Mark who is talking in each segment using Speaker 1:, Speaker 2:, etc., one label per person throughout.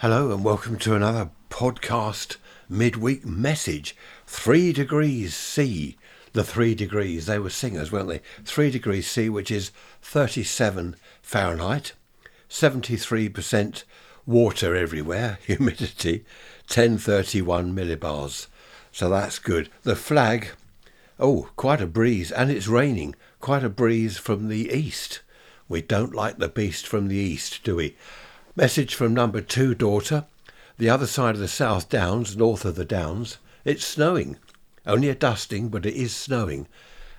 Speaker 1: Hello and welcome to another podcast midweek message. Three degrees C. The three degrees, they were singers, weren't they? Three degrees C, which is 37 Fahrenheit, 73% water everywhere, humidity, 1031 millibars. So that's good. The flag, oh, quite a breeze, and it's raining. Quite a breeze from the east. We don't like the beast from the east, do we? Message from number two daughter. The other side of the South Downs, north of the Downs, it's snowing. Only a dusting, but it is snowing.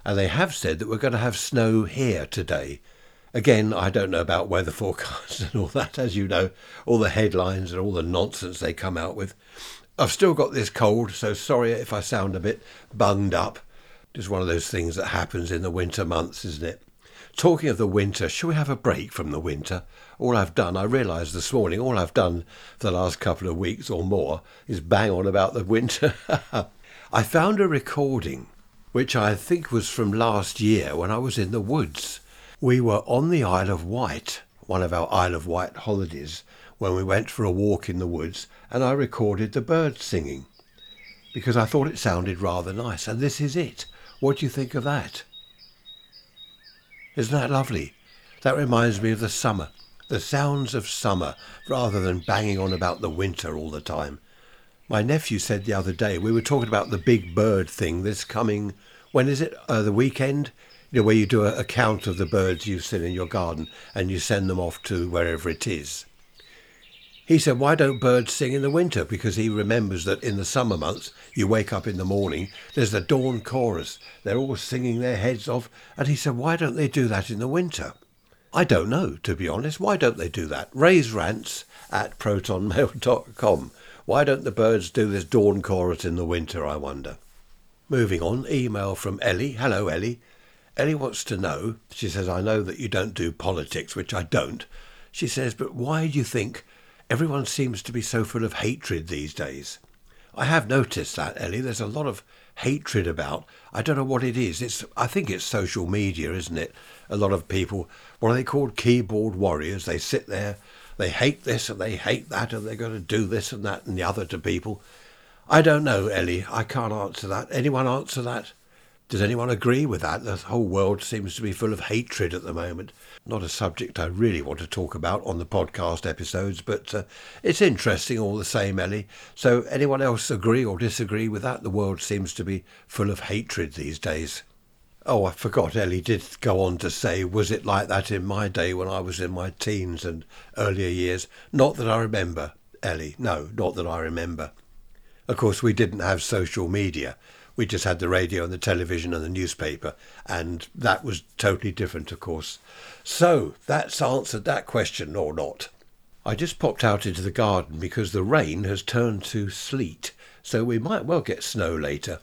Speaker 1: And they have said that we're going to have snow here today. Again, I don't know about weather forecasts and all that, as you know, all the headlines and all the nonsense they come out with. I've still got this cold, so sorry if I sound a bit bunged up. Just one of those things that happens in the winter months, isn't it? Talking of the winter, shall we have a break from the winter? All I've done, I realised this morning, all I've done for the last couple of weeks or more is bang on about the winter. I found a recording which I think was from last year when I was in the woods. We were on the Isle of Wight, one of our Isle of Wight holidays, when we went for a walk in the woods, and I recorded the birds singing because I thought it sounded rather nice. And this is it. What do you think of that? Isn't that lovely? That reminds me of the summer, the sounds of summer, rather than banging on about the winter all the time. My nephew said the other day, we were talking about the big bird thing this coming, when is it? Uh, the weekend? You know, where you do a, a count of the birds you've seen in your garden and you send them off to wherever it is. He said, Why don't birds sing in the winter? Because he remembers that in the summer months, you wake up in the morning, there's the dawn chorus. They're all singing their heads off. And he said, Why don't they do that in the winter? I don't know, to be honest. Why don't they do that? Ray's rants at protonmail.com. Why don't the birds do this dawn chorus in the winter, I wonder? Moving on, email from Ellie. Hello, Ellie. Ellie wants to know, she says, I know that you don't do politics, which I don't. She says, but why do you think Everyone seems to be so full of hatred these days. I have noticed that, Ellie. There's a lot of hatred about. I don't know what it is. It's I think it's social media, isn't it? A lot of people, what are they called? Keyboard warriors. They sit there, they hate this and they hate that, and they're going to do this and that and the other to people. I don't know, Ellie. I can't answer that. Anyone answer that? Does anyone agree with that? The whole world seems to be full of hatred at the moment. Not a subject I really want to talk about on the podcast episodes, but uh, it's interesting all the same, Ellie. So, anyone else agree or disagree with that? The world seems to be full of hatred these days. Oh, I forgot Ellie did go on to say, was it like that in my day when I was in my teens and earlier years? Not that I remember, Ellie. No, not that I remember. Of course, we didn't have social media. We just had the radio and the television and the newspaper, and that was totally different, of course. So that's answered that question or not. I just popped out into the garden because the rain has turned to sleet, so we might well get snow later.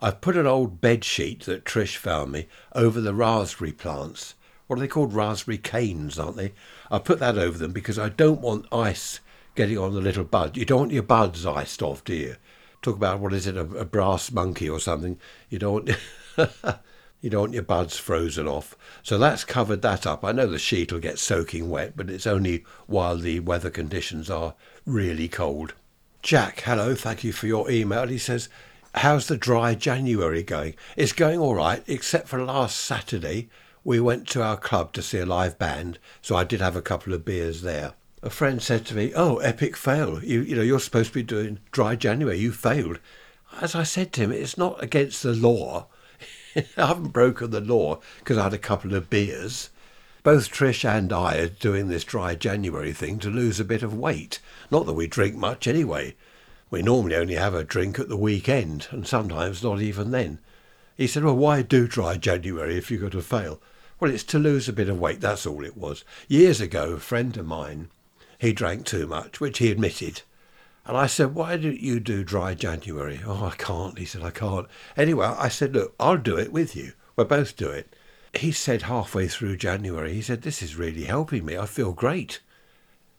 Speaker 1: I've put an old bed sheet that Trish found me over the raspberry plants. What are they called? Raspberry canes, aren't they? I put that over them because I don't want ice getting on the little buds. You don't want your buds iced off, do you? Talk about what is it, a, a brass monkey or something. You don't. you don't want your buds frozen off. So that's covered that up. I know the sheet will get soaking wet, but it's only while the weather conditions are really cold. Jack, hello, thank you for your email. He says, How's the dry January going? It's going all right, except for last Saturday. We went to our club to see a live band, so I did have a couple of beers there a friend said to me, "Oh, epic fail! You you know you're supposed to be doing dry January. You failed." As I said to him, it's not against the law. I haven't broken the law because I had a couple of beers. Both Trish and I are doing this dry January thing to lose a bit of weight. Not that we drink much anyway. We normally only have a drink at the weekend, and sometimes not even then. He said, Well, why do dry January if you're going to fail? Well, it's to lose a bit of weight, that's all it was. Years ago, a friend of mine he drank too much, which he admitted. And I said, Why don't you do dry January? Oh, I can't. He said, I can't. Anyway, I said, Look, I'll do it with you. We'll both do it. He said halfway through January, he said, This is really helping me. I feel great.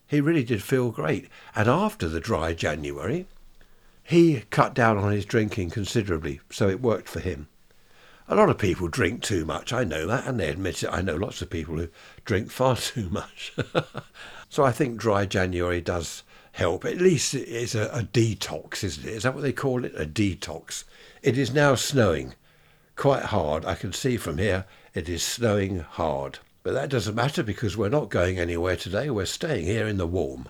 Speaker 1: He really did feel great. And after the dry January, he cut down on his drinking considerably, so it worked for him. A lot of people drink too much, I know that, and they admit it. I know lots of people who drink far too much. So I think dry January does help. At least it's a, a detox, isn't it? Is that what they call it? A detox. It is now snowing quite hard. I can see from here it is snowing hard. But that doesn't matter because we're not going anywhere today. We're staying here in the warm.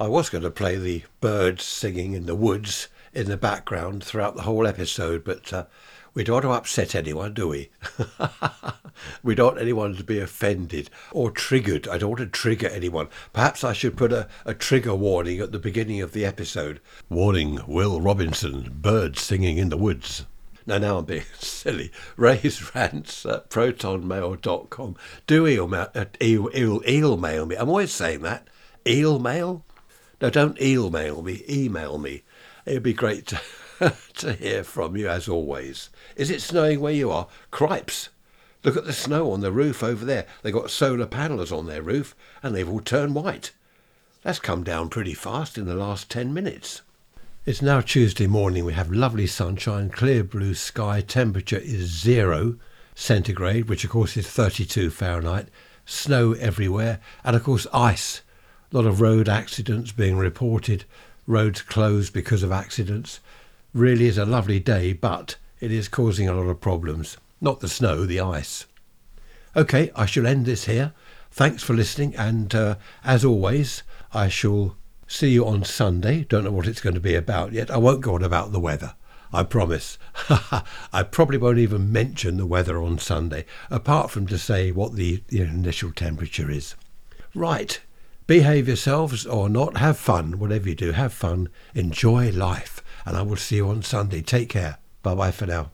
Speaker 1: I was going to play the birds singing in the woods in the background throughout the whole episode, but uh, we don't want to upset anyone, do we? we don't want anyone to be offended or triggered. I don't want to trigger anyone. Perhaps I should put a, a trigger warning at the beginning of the episode. Warning, Will Robinson, birds singing in the woods. Now, now I'm being silly. Ray's rants at protonmail.com. Do eel, mail, uh, eel, eel, eel mail me. I'm always saying that. Eel mail? No, don't eel mail me. Email me. It'd be great to to hear from you as always. Is it snowing where you are? Cripes! Look at the snow on the roof over there. They've got solar panels on their roof and they've all turned white. That's come down pretty fast in the last 10 minutes. It's now Tuesday morning. We have lovely sunshine, clear blue sky. Temperature is zero centigrade, which of course is 32 Fahrenheit. Snow everywhere, and of course ice. A lot of road accidents being reported. Roads closed because of accidents really is a lovely day, but it is causing a lot of problems. Not the snow, the ice. Okay, I shall end this here. Thanks for listening, and uh, as always, I shall see you on Sunday. Don't know what it's going to be about yet. I won't go on about the weather. I promise. I probably won't even mention the weather on Sunday, apart from to say what the, the initial temperature is. Right. Behave yourselves or not. Have fun. Whatever you do, have fun. Enjoy life and I will see you on Sunday. Take care. Bye bye for now.